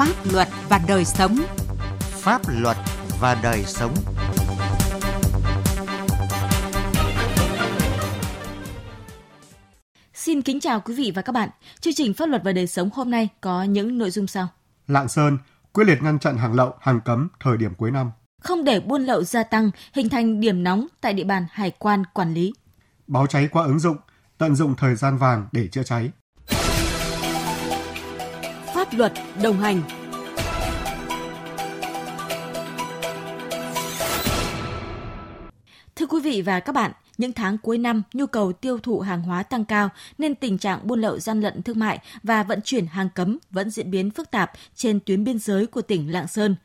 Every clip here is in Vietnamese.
Pháp luật và đời sống. Pháp luật và đời sống. Xin kính chào quý vị và các bạn. Chương trình Pháp luật và đời sống hôm nay có những nội dung sau. Lạng Sơn quyết liệt ngăn chặn hàng lậu, hàng cấm thời điểm cuối năm. Không để buôn lậu gia tăng, hình thành điểm nóng tại địa bàn hải quan quản lý. Báo cháy qua ứng dụng, tận dụng thời gian vàng để chữa cháy. Pháp luật đồng hành Thưa quý vị và các bạn, những tháng cuối năm, nhu cầu tiêu thụ hàng hóa tăng cao nên tình trạng buôn lậu gian lận thương mại và vận chuyển hàng cấm vẫn diễn biến phức tạp trên tuyến biên giới của tỉnh Lạng Sơn.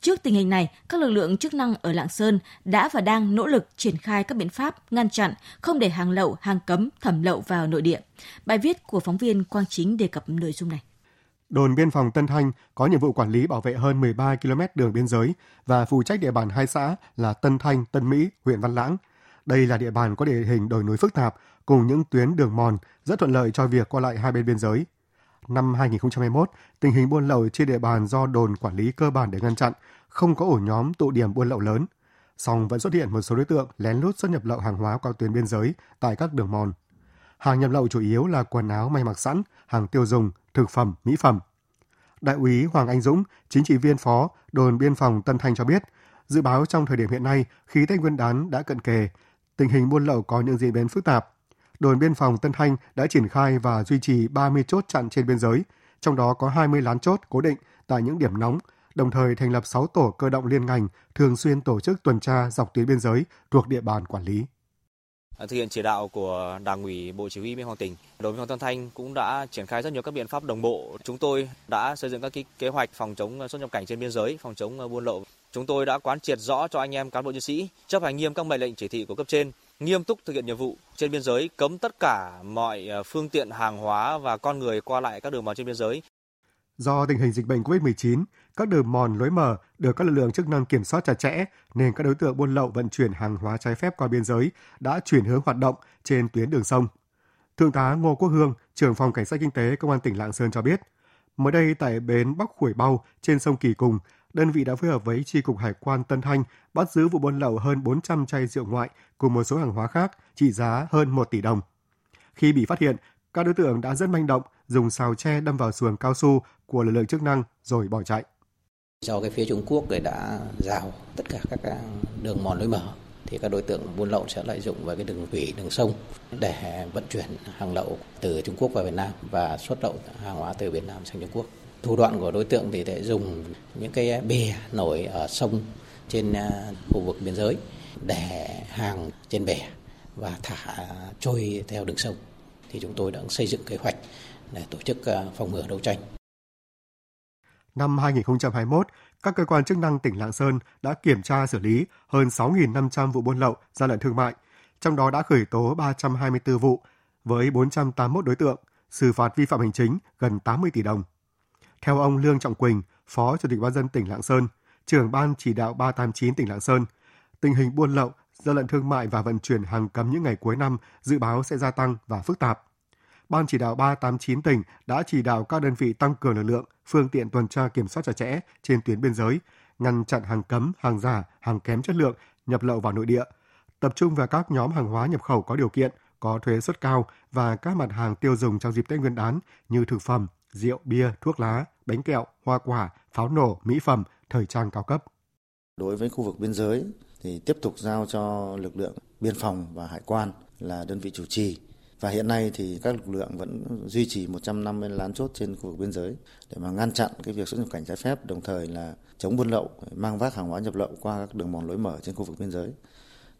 Trước tình hình này, các lực lượng chức năng ở Lạng Sơn đã và đang nỗ lực triển khai các biện pháp ngăn chặn, không để hàng lậu, hàng cấm thẩm lậu vào nội địa. Bài viết của phóng viên Quang Chính đề cập nội dung này. Đồn biên phòng Tân Thanh có nhiệm vụ quản lý bảo vệ hơn 13 km đường biên giới và phụ trách địa bàn hai xã là Tân Thanh, Tân Mỹ, huyện Văn Lãng. Đây là địa bàn có địa hình đồi núi phức tạp cùng những tuyến đường mòn rất thuận lợi cho việc qua lại hai bên biên giới. Năm 2021, tình hình buôn lậu trên địa bàn do đồn quản lý cơ bản để ngăn chặn, không có ổ nhóm tụ điểm buôn lậu lớn. Song vẫn xuất hiện một số đối tượng lén lút xuất nhập lậu hàng hóa qua tuyến biên giới tại các đường mòn. Hàng nhập lậu chủ yếu là quần áo may mặc sẵn, hàng tiêu dùng, thực phẩm, mỹ phẩm. Đại úy Hoàng Anh Dũng, chính trị viên phó đồn biên phòng Tân Thanh cho biết, dự báo trong thời điểm hiện nay, khí Tết Nguyên đán đã cận kề, tình hình buôn lậu có những diễn biến phức tạp. Đồn biên phòng Tân Thanh đã triển khai và duy trì 30 chốt chặn trên biên giới, trong đó có 20 lán chốt cố định tại những điểm nóng, đồng thời thành lập 6 tổ cơ động liên ngành thường xuyên tổ chức tuần tra dọc tuyến biên giới thuộc địa bàn quản lý. À, thực hiện chỉ đạo của Đảng ủy Bộ Chỉ huy Biên phòng tỉnh, đồn biên phòng Tân Thanh cũng đã triển khai rất nhiều các biện pháp đồng bộ. Chúng tôi đã xây dựng các kế hoạch phòng chống xuất nhập cảnh trên biên giới, phòng chống buôn lậu. Chúng tôi đã quán triệt rõ cho anh em cán bộ chiến sĩ chấp hành nghiêm các mệnh lệnh chỉ thị của cấp trên, nghiêm túc thực hiện nhiệm vụ trên biên giới, cấm tất cả mọi à, phương tiện hàng hóa và con người qua lại các đường mòn trên biên giới. Do tình hình dịch bệnh COVID-19, các đường mòn lối mở được các lực lượng chức năng kiểm soát chặt chẽ nên các đối tượng buôn lậu vận chuyển hàng hóa trái phép qua biên giới đã chuyển hướng hoạt động trên tuyến đường sông. Thượng tá Ngô Quốc Hương, trưởng phòng cảnh sát kinh tế công an tỉnh Lạng Sơn cho biết, mới đây tại bến Bắc Khuổi Bao trên sông Kỳ Cùng, đơn vị đã phối hợp với tri cục hải quan Tân Thanh bắt giữ vụ buôn lậu hơn 400 chai rượu ngoại cùng một số hàng hóa khác trị giá hơn 1 tỷ đồng. Khi bị phát hiện, các đối tượng đã rất manh động, dùng xào tre đâm vào xuồng cao su của lực lượng chức năng rồi bỏ chạy. Do cái phía Trung Quốc để đã rào tất cả các đường mòn lối mở thì các đối tượng buôn lậu sẽ lợi dụng vào cái đường thủy, đường sông để vận chuyển hàng lậu từ Trung Quốc vào Việt Nam và xuất lậu hàng hóa từ Việt Nam sang Trung Quốc. Thủ đoạn của đối tượng thì sẽ dùng những cái bè nổi ở sông trên à, khu vực biên giới để hàng trên bè và thả trôi theo đường sông. Thì chúng tôi đã xây dựng kế hoạch để tổ chức à, phòng ngừa đấu tranh. Năm 2021, các cơ quan chức năng tỉnh Lạng Sơn đã kiểm tra xử lý hơn 6.500 vụ buôn lậu, gian lận thương mại, trong đó đã khởi tố 324 vụ với 481 đối tượng, xử phạt vi phạm hành chính gần 80 tỷ đồng. Theo ông Lương Trọng Quỳnh, Phó Chủ tịch Ban dân tỉnh Lạng Sơn, trưởng ban chỉ đạo 389 tỉnh Lạng Sơn, tình hình buôn lậu, gian lận thương mại và vận chuyển hàng cấm những ngày cuối năm dự báo sẽ gia tăng và phức tạp. Ban chỉ đạo 389 tỉnh đã chỉ đạo các đơn vị tăng cường lực lượng, phương tiện tuần tra kiểm soát chặt chẽ trên tuyến biên giới, ngăn chặn hàng cấm, hàng giả, hàng kém chất lượng nhập lậu vào nội địa, tập trung vào các nhóm hàng hóa nhập khẩu có điều kiện, có thuế suất cao và các mặt hàng tiêu dùng trong dịp Tết Nguyên đán như thực phẩm, rượu, bia, thuốc lá, bánh kẹo, hoa quả, pháo nổ, mỹ phẩm, thời trang cao cấp. Đối với khu vực biên giới thì tiếp tục giao cho lực lượng biên phòng và hải quan là đơn vị chủ trì và hiện nay thì các lực lượng vẫn duy trì 150 lán chốt trên khu vực biên giới để mà ngăn chặn cái việc xuất nhập cảnh trái phép, đồng thời là chống buôn lậu, mang vác hàng hóa nhập lậu qua các đường mòn lối mở trên khu vực biên giới.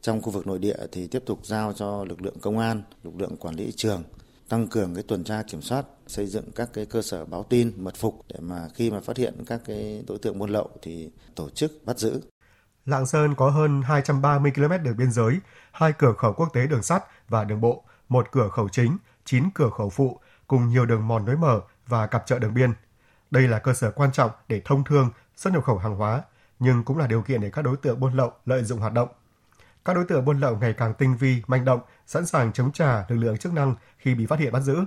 Trong khu vực nội địa thì tiếp tục giao cho lực lượng công an, lực lượng quản lý trường tăng cường cái tuần tra kiểm soát, xây dựng các cái cơ sở báo tin, mật phục để mà khi mà phát hiện các cái đối tượng buôn lậu thì tổ chức bắt giữ. Lạng Sơn có hơn 230 km đường biên giới, hai cửa khẩu quốc tế đường sắt và đường bộ, một cửa khẩu chính, 9 cửa khẩu phụ cùng nhiều đường mòn lối mở và cặp chợ đường biên. Đây là cơ sở quan trọng để thông thương, xuất nhập khẩu hàng hóa, nhưng cũng là điều kiện để các đối tượng buôn lậu lợi dụng hoạt động. Các đối tượng buôn lậu ngày càng tinh vi, manh động, sẵn sàng chống trả lực lượng chức năng khi bị phát hiện bắt giữ.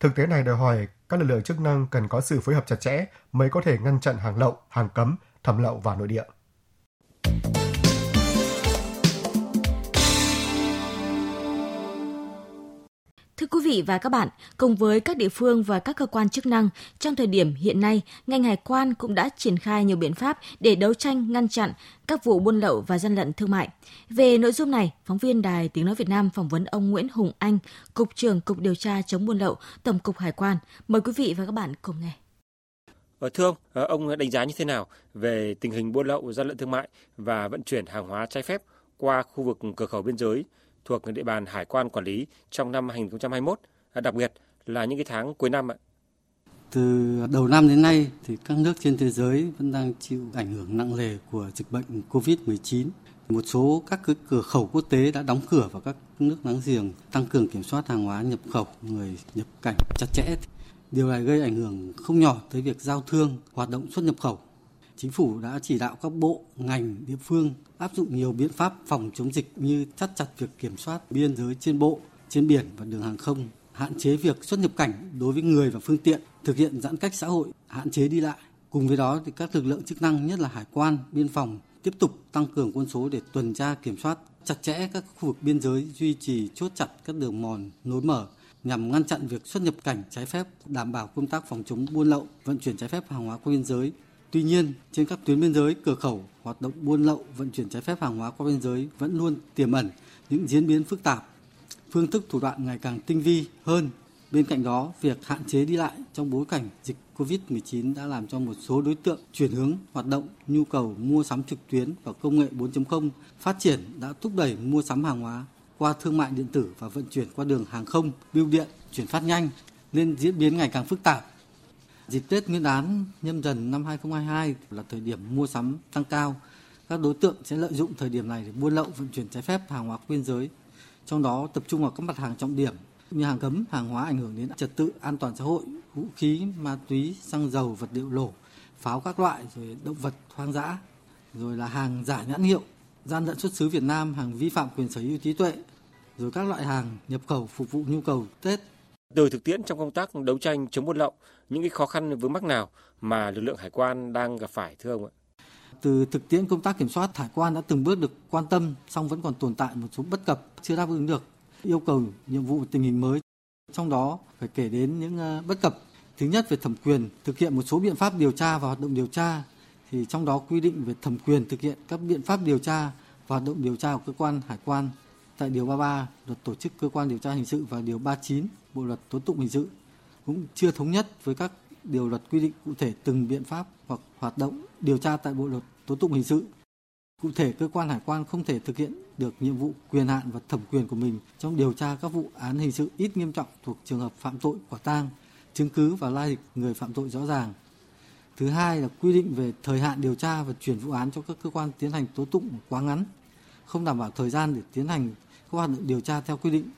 Thực tế này đòi hỏi các lực lượng chức năng cần có sự phối hợp chặt chẽ mới có thể ngăn chặn hàng lậu, hàng cấm, thẩm lậu vào nội địa. Thưa quý vị và các bạn, cùng với các địa phương và các cơ quan chức năng, trong thời điểm hiện nay, ngành hải quan cũng đã triển khai nhiều biện pháp để đấu tranh ngăn chặn các vụ buôn lậu và gian lận thương mại. Về nội dung này, phóng viên Đài Tiếng Nói Việt Nam phỏng vấn ông Nguyễn Hùng Anh, Cục trưởng Cục Điều tra chống buôn lậu, Tổng cục Hải quan. Mời quý vị và các bạn cùng nghe. Ờ, thưa ông, ờ, ông đánh giá như thế nào về tình hình buôn lậu, gian lận thương mại và vận chuyển hàng hóa trái phép qua khu vực cửa khẩu biên giới thuộc địa bàn hải quan quản lý trong năm 2021, đặc biệt là những cái tháng cuối năm ạ? Từ đầu năm đến nay thì các nước trên thế giới vẫn đang chịu ảnh hưởng nặng nề của dịch bệnh COVID-19. Một số các cửa khẩu quốc tế đã đóng cửa và các nước láng giềng tăng cường kiểm soát hàng hóa nhập khẩu, người nhập cảnh chặt chẽ. Điều này gây ảnh hưởng không nhỏ tới việc giao thương, hoạt động xuất nhập khẩu. Chính phủ đã chỉ đạo các bộ, ngành, địa phương áp dụng nhiều biện pháp phòng chống dịch như thắt chặt việc kiểm soát biên giới trên bộ, trên biển và đường hàng không, hạn chế việc xuất nhập cảnh đối với người và phương tiện, thực hiện giãn cách xã hội, hạn chế đi lại. Cùng với đó thì các lực lượng chức năng nhất là hải quan, biên phòng tiếp tục tăng cường quân số để tuần tra kiểm soát chặt chẽ các khu vực biên giới, duy trì chốt chặt các đường mòn nối mở nhằm ngăn chặn việc xuất nhập cảnh trái phép, đảm bảo công tác phòng chống buôn lậu, vận chuyển trái phép hàng hóa qua biên giới, Tuy nhiên, trên các tuyến biên giới, cửa khẩu, hoạt động buôn lậu, vận chuyển trái phép hàng hóa qua biên giới vẫn luôn tiềm ẩn những diễn biến phức tạp, phương thức thủ đoạn ngày càng tinh vi hơn. Bên cạnh đó, việc hạn chế đi lại trong bối cảnh dịch COVID-19 đã làm cho một số đối tượng chuyển hướng hoạt động nhu cầu mua sắm trực tuyến và công nghệ 4.0 phát triển đã thúc đẩy mua sắm hàng hóa qua thương mại điện tử và vận chuyển qua đường hàng không, bưu điện, chuyển phát nhanh nên diễn biến ngày càng phức tạp Dịp Tết Nguyên đán nhâm dần năm 2022 là thời điểm mua sắm tăng cao. Các đối tượng sẽ lợi dụng thời điểm này để buôn lậu vận chuyển trái phép hàng hóa biên giới. Trong đó tập trung vào các mặt hàng trọng điểm như hàng cấm, hàng hóa ảnh hưởng đến trật tự an toàn xã hội, vũ khí, ma túy, xăng dầu, vật liệu nổ, pháo các loại, rồi động vật hoang dã, rồi là hàng giả nhãn hiệu, gian lận xuất xứ Việt Nam, hàng vi phạm quyền sở hữu trí tuệ, rồi các loại hàng nhập khẩu phục vụ nhu cầu Tết từ thực tiễn trong công tác đấu tranh chống buôn lậu, những cái khó khăn vướng mắc nào mà lực lượng hải quan đang gặp phải thưa ông ạ? Từ thực tiễn công tác kiểm soát, hải quan đã từng bước được quan tâm, song vẫn còn tồn tại một số bất cập chưa đáp ứng được yêu cầu nhiệm vụ tình hình mới. Trong đó phải kể đến những ờ, bất cập. Thứ nhất về thẩm quyền thực hiện một số biện pháp điều tra và hoạt động điều tra thì trong đó quy định về thẩm quyền thực hiện các biện pháp điều tra và hoạt động điều tra của cơ quan hải quan tại điều 33 luật tổ chức cơ quan điều tra hình sự và điều 39 bộ luật tố tụng hình sự cũng chưa thống nhất với các điều luật quy định cụ thể từng biện pháp hoặc hoạt động điều tra tại bộ luật tố tụng hình sự. Cụ thể, cơ quan hải quan không thể thực hiện được nhiệm vụ quyền hạn và thẩm quyền của mình trong điều tra các vụ án hình sự ít nghiêm trọng thuộc trường hợp phạm tội quả tang, chứng cứ và lai lịch người phạm tội rõ ràng. Thứ hai là quy định về thời hạn điều tra và chuyển vụ án cho các cơ quan tiến hành tố tụng quá ngắn, không đảm bảo thời gian để tiến hành các hoạt động điều tra theo quy định.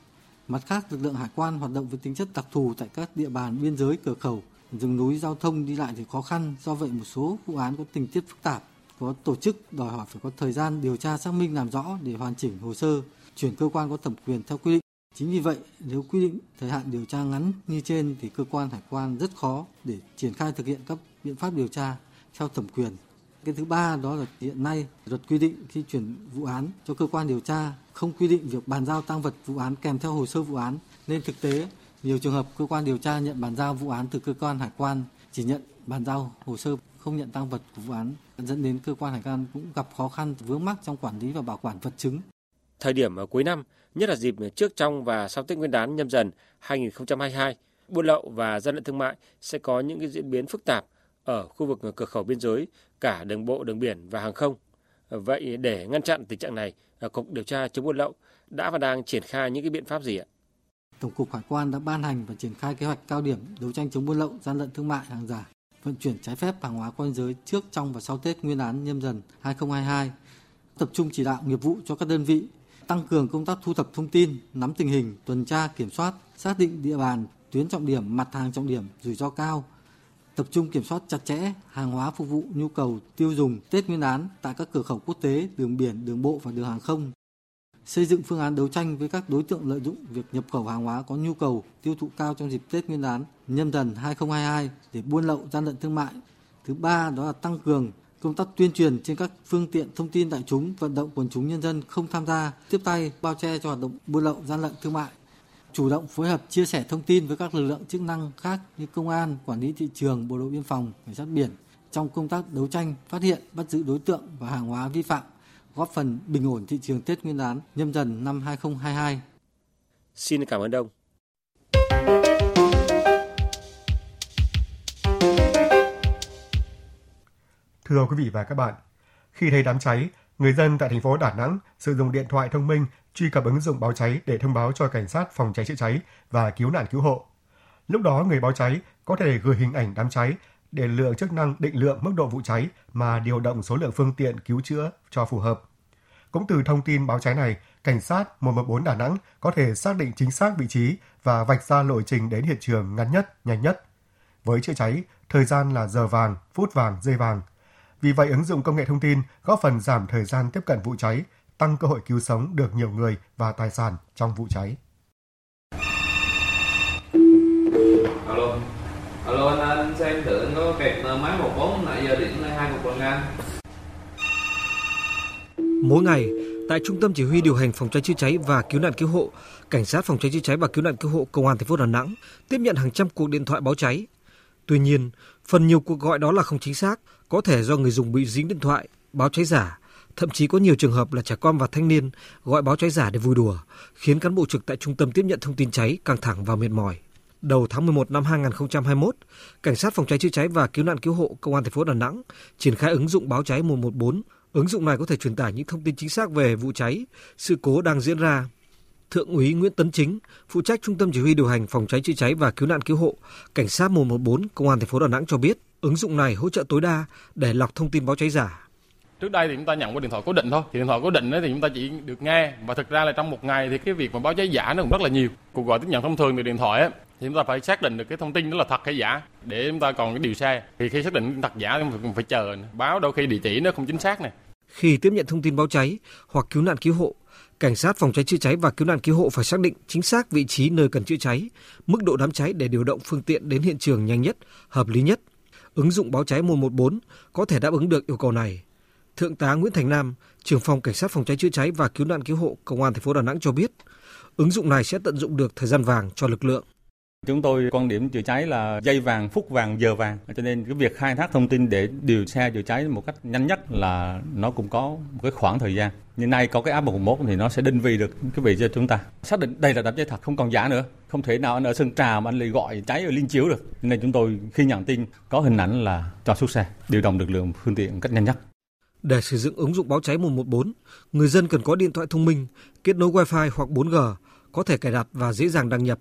Mặt khác, lực lượng hải quan hoạt động với tính chất đặc thù tại các địa bàn biên giới cửa khẩu, rừng núi giao thông đi lại thì khó khăn, do vậy một số vụ án có tình tiết phức tạp, có tổ chức đòi hỏi phải có thời gian điều tra xác minh làm rõ để hoàn chỉnh hồ sơ, chuyển cơ quan có thẩm quyền theo quy định. Chính vì vậy, nếu quy định thời hạn điều tra ngắn như trên thì cơ quan hải quan rất khó để triển khai thực hiện các biện pháp điều tra theo thẩm quyền cái thứ ba đó là hiện nay luật quy định khi chuyển vụ án cho cơ quan điều tra không quy định việc bàn giao tăng vật vụ án kèm theo hồ sơ vụ án nên thực tế nhiều trường hợp cơ quan điều tra nhận bàn giao vụ án từ cơ quan hải quan chỉ nhận bàn giao hồ sơ không nhận tăng vật của vụ án dẫn đến cơ quan hải quan cũng gặp khó khăn vướng mắc trong quản lý và bảo quản vật chứng. Thời điểm ở cuối năm, nhất là dịp trước trong và sau Tết Nguyên đán nhâm dần 2022, buôn lậu và gian lận thương mại sẽ có những cái diễn biến phức tạp ở khu vực cửa khẩu biên giới, cả đường bộ, đường biển và hàng không. Vậy để ngăn chặn tình trạng này, à, Cục Điều tra chống buôn lậu đã và đang triển khai những cái biện pháp gì ạ? Tổng cục Hải quan đã ban hành và triển khai kế hoạch cao điểm đấu tranh chống buôn lậu, gian lận thương mại, hàng giả, vận chuyển trái phép hàng hóa qua biên giới trước, trong và sau Tết Nguyên đán nhâm dần 2022. Tập trung chỉ đạo nghiệp vụ cho các đơn vị tăng cường công tác thu thập thông tin, nắm tình hình, tuần tra, kiểm soát, xác định địa bàn, tuyến trọng điểm, mặt hàng trọng điểm, rủi ro cao, tập trung kiểm soát chặt chẽ hàng hóa phục vụ nhu cầu tiêu dùng Tết Nguyên đán tại các cửa khẩu quốc tế, đường biển, đường bộ và đường hàng không. xây dựng phương án đấu tranh với các đối tượng lợi dụng việc nhập khẩu hàng hóa có nhu cầu tiêu thụ cao trong dịp Tết Nguyên đán nhâm dần 2022 để buôn lậu gian lận thương mại. Thứ ba đó là tăng cường công tác tuyên truyền trên các phương tiện thông tin đại chúng, vận động quần chúng nhân dân không tham gia tiếp tay bao che cho hoạt động buôn lậu gian lận thương mại. Chủ động phối hợp chia sẻ thông tin với các lực lượng chức năng khác như công an, quản lý thị trường, bộ đội biên phòng, cảnh sát biển trong công tác đấu tranh, phát hiện, bắt giữ đối tượng và hàng hóa vi phạm, góp phần bình ổn thị trường Tết Nguyên đán nhâm dần năm 2022. Xin cảm ơn ông. Thưa quý vị và các bạn, khi thấy đám cháy, người dân tại thành phố Đà Nẵng sử dụng điện thoại thông minh truy cập ứng dụng báo cháy để thông báo cho cảnh sát phòng cháy chữa cháy và cứu nạn cứu hộ. Lúc đó người báo cháy có thể gửi hình ảnh đám cháy để lượng chức năng định lượng mức độ vụ cháy mà điều động số lượng phương tiện cứu chữa cho phù hợp. Cũng từ thông tin báo cháy này, cảnh sát 114 Đà Nẵng có thể xác định chính xác vị trí và vạch ra lộ trình đến hiện trường ngắn nhất, nhanh nhất. Với chữa cháy, thời gian là giờ vàng, phút vàng, giây vàng. Vì vậy, ứng dụng công nghệ thông tin góp phần giảm thời gian tiếp cận vụ cháy, tăng cơ hội cứu sống được nhiều người và tài sản trong vụ cháy. Alo, alo anh, anh xem thử anh có kẹt máy 14 nãy giờ điện lên hai cục ngang. Mỗi ngày, tại Trung tâm Chỉ huy điều hành phòng cháy chữa cháy và cứu nạn cứu hộ, Cảnh sát phòng cháy chữa cháy và cứu nạn cứu hộ Công an thành phố Đà Nẵng tiếp nhận hàng trăm cuộc điện thoại báo cháy. Tuy nhiên, phần nhiều cuộc gọi đó là không chính xác, có thể do người dùng bị dính điện thoại, báo cháy giả, thậm chí có nhiều trường hợp là trẻ con và thanh niên gọi báo cháy giả để vui đùa, khiến cán bộ trực tại trung tâm tiếp nhận thông tin cháy căng thẳng và mệt mỏi. Đầu tháng 11 năm 2021, Cảnh sát phòng cháy chữa cháy và cứu nạn cứu hộ Công an thành phố Đà Nẵng triển khai ứng dụng báo cháy 114 Ứng dụng này có thể truyền tải những thông tin chính xác về vụ cháy, sự cố đang diễn ra. Thượng úy Nguyễn Tấn Chính, phụ trách Trung tâm Chỉ huy điều hành phòng cháy chữa cháy và cứu nạn cứu hộ, Cảnh sát 114 Công an thành phố Đà Nẵng cho biết, ứng dụng này hỗ trợ tối đa để lọc thông tin báo cháy giả. Trước đây thì chúng ta nhận qua điện thoại cố định thôi. Thì điện thoại cố định thì chúng ta chỉ được nghe và thực ra là trong một ngày thì cái việc mà báo cháy giả nó cũng rất là nhiều. Cuộc gọi tiếp nhận thông thường từ điện thoại ấy, thì chúng ta phải xác định được cái thông tin đó là thật hay giả để chúng ta còn cái điều xe. Thì khi xác định thật giả thì mình phải chờ báo đôi khi địa chỉ nó không chính xác này khi tiếp nhận thông tin báo cháy hoặc cứu nạn cứu hộ, cảnh sát phòng cháy chữa cháy và cứu nạn cứu hộ phải xác định chính xác vị trí nơi cần chữa cháy, mức độ đám cháy để điều động phương tiện đến hiện trường nhanh nhất, hợp lý nhất. Ứng dụng báo cháy 114 có thể đáp ứng được yêu cầu này. Thượng tá Nguyễn Thành Nam, trưởng phòng cảnh sát phòng cháy chữa cháy và cứu nạn cứu hộ công an thành phố Đà Nẵng cho biết, ứng dụng này sẽ tận dụng được thời gian vàng cho lực lượng. Chúng tôi quan điểm chữa cháy là dây vàng, phút vàng, giờ vàng. Cho nên cái việc khai thác thông tin để điều xe chữa cháy một cách nhanh nhất là nó cũng có một cái khoảng thời gian. Như nay có cái app 111 thì nó sẽ định vị được cái vị cho chúng ta. Xác định đây là đám cháy thật, không còn giả nữa. Không thể nào anh ở Sơn Trà mà anh lại gọi cháy ở Liên Chiếu được. Nên chúng tôi khi nhận tin có hình ảnh là cho xuất xe, điều động lực lượng phương tiện cách nhanh nhất. Để sử dụng ứng dụng báo cháy 114, người dân cần có điện thoại thông minh, kết nối Wi-Fi hoặc 4G, có thể cài đặt và dễ dàng đăng nhập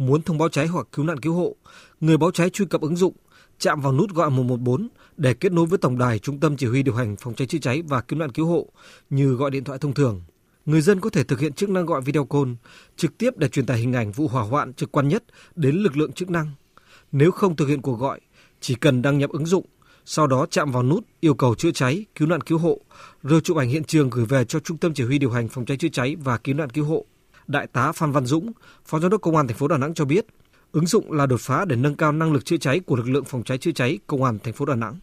Muốn thông báo cháy hoặc cứu nạn cứu hộ, người báo cháy truy cập ứng dụng, chạm vào nút gọi 114 để kết nối với tổng đài trung tâm chỉ huy điều hành phòng cháy chữa cháy và cứu nạn cứu hộ như gọi điện thoại thông thường. Người dân có thể thực hiện chức năng gọi video call trực tiếp để truyền tải hình ảnh vụ hỏa hoạn trực quan nhất đến lực lượng chức năng. Nếu không thực hiện cuộc gọi, chỉ cần đăng nhập ứng dụng, sau đó chạm vào nút yêu cầu chữa cháy, cứu nạn cứu hộ, rồi chụp ảnh hiện trường gửi về cho Trung tâm Chỉ huy điều hành phòng cháy chữa cháy và cứu nạn cứu hộ. Đại tá Phan Văn Dũng, Phó Giám đốc Công an thành phố Đà Nẵng cho biết, ứng dụng là đột phá để nâng cao năng lực chữa cháy của lực lượng phòng cháy chữa cháy Công an thành phố Đà Nẵng.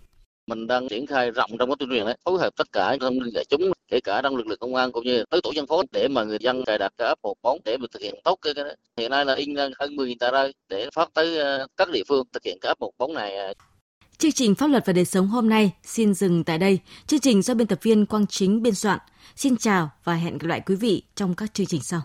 Mình đang triển khai rộng trong các tuyên truyền đấy phối hợp tất cả trong tin đại chúng kể cả trong lực lượng công an cũng như tới tổ dân phố để mà người dân cài đặt cái app 14 để mà thực hiện tốt cái, cái hiện nay là in hơn 10.000 tờ rơi để phát tới ờ, các địa phương thực hiện cái app 14 này. Chương trình Pháp luật và đời sống hôm nay xin dừng tại đây. Chương trình do biên tập viên Quang Chính biên soạn. Xin chào và hẹn gặp lại quý vị trong các chương trình sau.